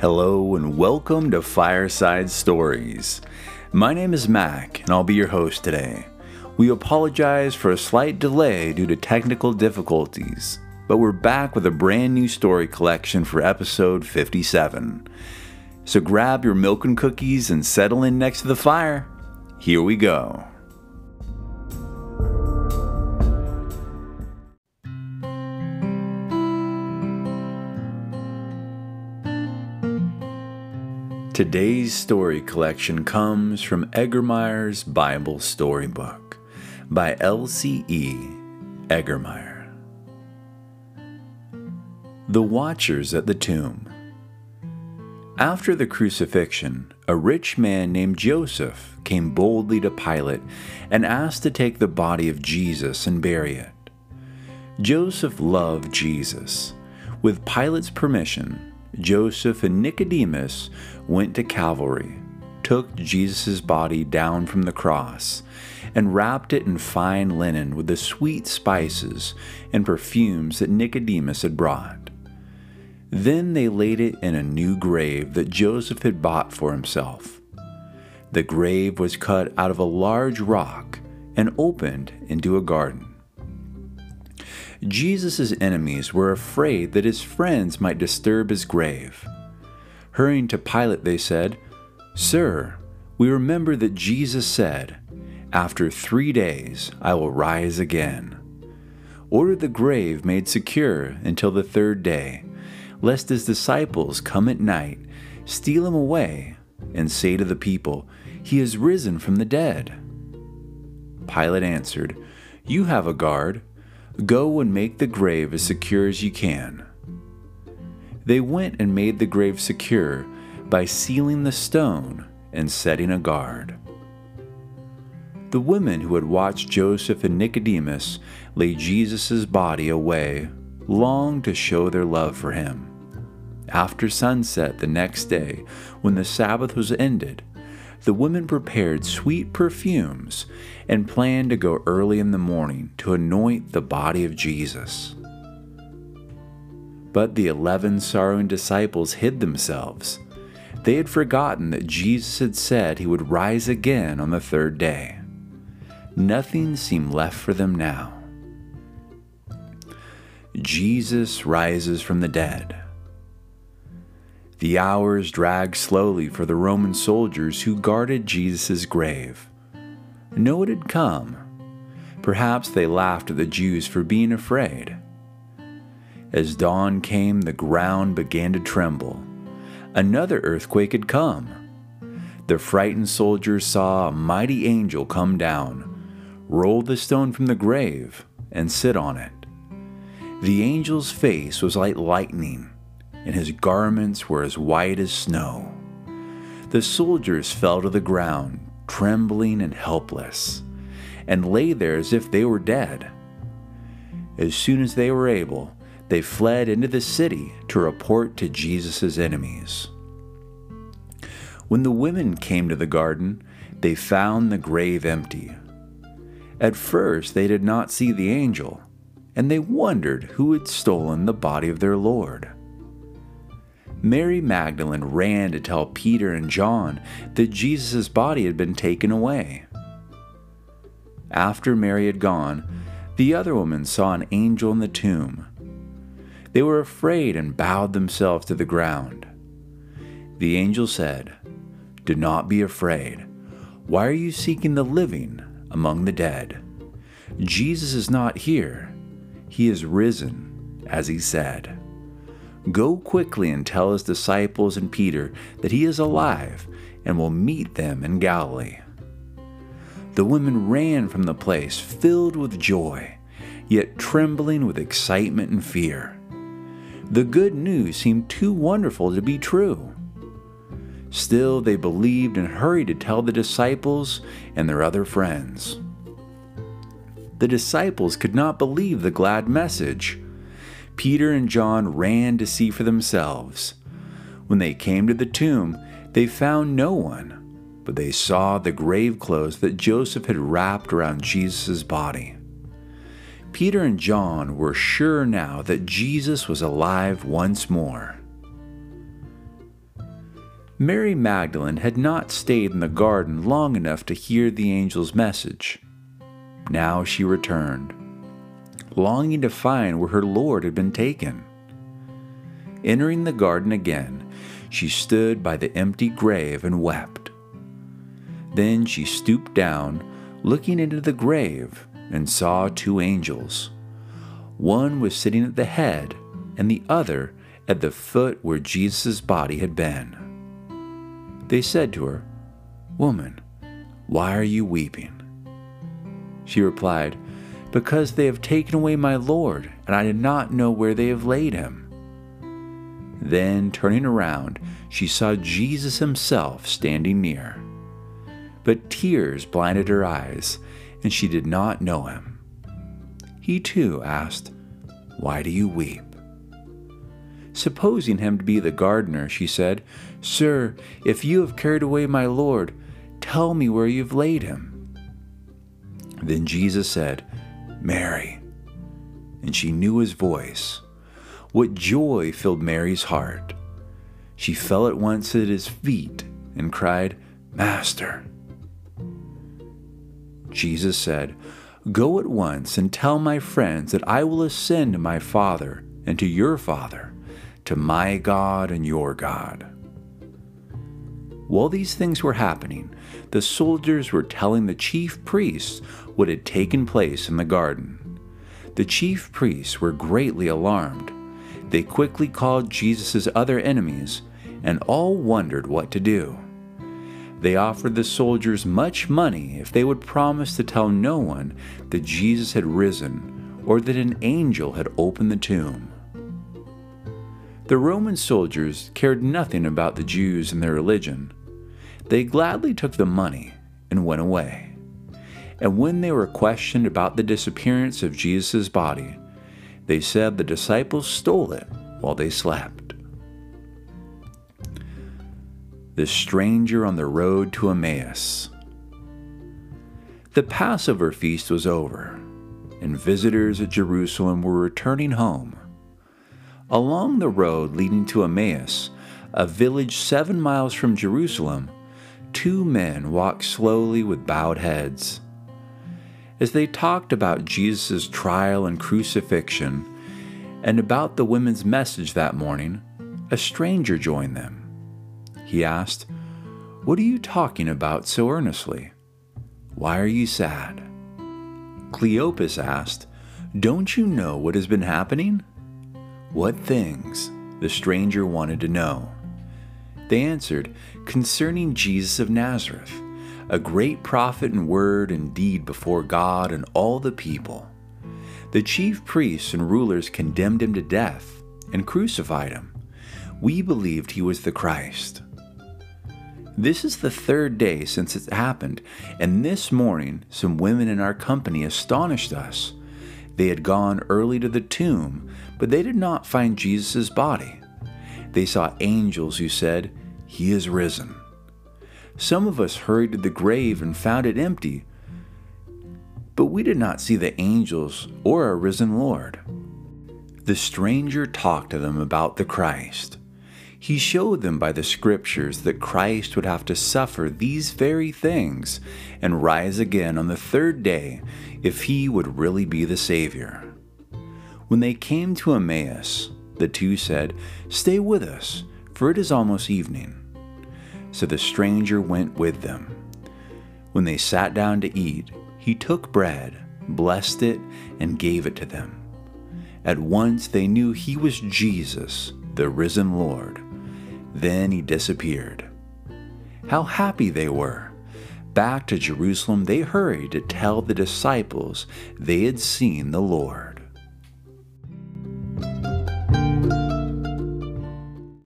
Hello and welcome to Fireside Stories. My name is Mac and I'll be your host today. We apologize for a slight delay due to technical difficulties, but we're back with a brand new story collection for episode 57. So grab your milk and cookies and settle in next to the fire. Here we go. Today's story collection comes from Egermeier's Bible Storybook by L.C.E. Egermeier. The Watchers at the Tomb. After the crucifixion, a rich man named Joseph came boldly to Pilate and asked to take the body of Jesus and bury it. Joseph loved Jesus. With Pilate's permission, Joseph and Nicodemus went to Calvary, took Jesus' body down from the cross, and wrapped it in fine linen with the sweet spices and perfumes that Nicodemus had brought. Then they laid it in a new grave that Joseph had bought for himself. The grave was cut out of a large rock and opened into a garden. Jesus' enemies were afraid that his friends might disturb his grave. Hurrying to Pilate, they said, Sir, we remember that Jesus said, After three days I will rise again. Order the grave made secure until the third day, lest his disciples come at night, steal him away, and say to the people, He has risen from the dead. Pilate answered, You have a guard Go and make the grave as secure as you can. They went and made the grave secure by sealing the stone and setting a guard. The women who had watched Joseph and Nicodemus lay Jesus' body away longed to show their love for him. After sunset the next day, when the Sabbath was ended, the women prepared sweet perfumes and planned to go early in the morning to anoint the body of Jesus. But the eleven sorrowing disciples hid themselves. They had forgotten that Jesus had said he would rise again on the third day. Nothing seemed left for them now. Jesus rises from the dead. The hours dragged slowly for the Roman soldiers who guarded Jesus' grave. No one had come. Perhaps they laughed at the Jews for being afraid. As dawn came, the ground began to tremble. Another earthquake had come. The frightened soldiers saw a mighty angel come down, roll the stone from the grave, and sit on it. The angel's face was like lightning and his garments were as white as snow. The soldiers fell to the ground, trembling and helpless, and lay there as if they were dead. As soon as they were able, they fled into the city to report to Jesus' enemies. When the women came to the garden, they found the grave empty. At first, they did not see the angel, and they wondered who had stolen the body of their Lord. Mary Magdalene ran to tell Peter and John that Jesus' body had been taken away. After Mary had gone, the other women saw an angel in the tomb. They were afraid and bowed themselves to the ground. The angel said, Do not be afraid. Why are you seeking the living among the dead? Jesus is not here. He is risen, as he said. Go quickly and tell his disciples and Peter that he is alive and will meet them in Galilee. The women ran from the place filled with joy, yet trembling with excitement and fear. The good news seemed too wonderful to be true. Still, they believed and hurried to tell the disciples and their other friends. The disciples could not believe the glad message Peter and John ran to see for themselves. When they came to the tomb, they found no one, but they saw the grave clothes that Joseph had wrapped around Jesus' body. Peter and John were sure now that Jesus was alive once more. Mary Magdalene had not stayed in the garden long enough to hear the angel's message. Now she returned, longing to find where her Lord had been taken. Entering the garden again, she stood by the empty grave and wept. Then she stooped down, looking into the grave, and saw two angels. One was sitting at the head, and the other at the foot where Jesus' body had been. They said to her, Woman, why are you weeping? She replied, Because they have taken away my Lord, and I did not know where they have laid him. Then, turning around, she saw Jesus himself standing near. But tears blinded her eyes, and she did not know him. He too asked, Why do you weep? Supposing him to be the gardener, she said, Sir, if you have carried away my Lord, tell me where you have laid him. Then Jesus said, Mary. And she knew his voice. What joy filled Mary's heart! She fell at once at his feet and cried, Master. Jesus said, Go at once and tell my friends that I will ascend to my Father and to your Father to my God and your God. While these things were happening, the soldiers were telling the chief priests what had taken place in the garden. The chief priests were greatly alarmed. They quickly called Jesus' other enemies, and all wondered what to do. They offered the soldiers much money if they would promise to tell no one that Jesus had risen or that an angel had opened the tomb. The Roman soldiers cared nothing about the Jews and their religion. They gladly took the money and went away. And when they were questioned about the disappearance of Jesus' body, they said the disciples stole it while they slept. The stranger on the road to Emmaus. The Passover feast was over, and visitors at Jerusalem were returning home. Along the road leading to Emmaus, a village seven miles from Jerusalem, two men walked slowly with bowed heads. As they talked about Jesus' trial and crucifixion, and about the women's message that morning, a stranger joined them. He asked, What are you talking about so earnestly? Why are you sad? Cleopas asked, Don't you know what has been happening? What things? The stranger wanted to know. They answered, Concerning Jesus of Nazareth, a great prophet in word and deed before God and all the people. The chief priests and rulers condemned him to death and crucified him. We believed he was the Christ. This is the third day since it happened, and this morning some women in our company astonished us. They had gone early to the tomb, but they did not find Jesus' body. They saw angels who said, He is risen. Some of us hurried to the grave and found it empty, but we did not see the angels or our risen Lord. The stranger talked to them about the Christ. He showed them by the scriptures that Christ would have to suffer these very things and rise again on the third day if he would really be the Savior. When they came to Emmaus, the two said, Stay with us, for it is almost evening. So the stranger went with them. When they sat down to eat, he took bread, blessed it, and gave it to them. At once they knew he was Jesus, the risen Lord. Then he disappeared. How happy they were! Back to Jerusalem they hurried to tell the disciples they had seen the Lord.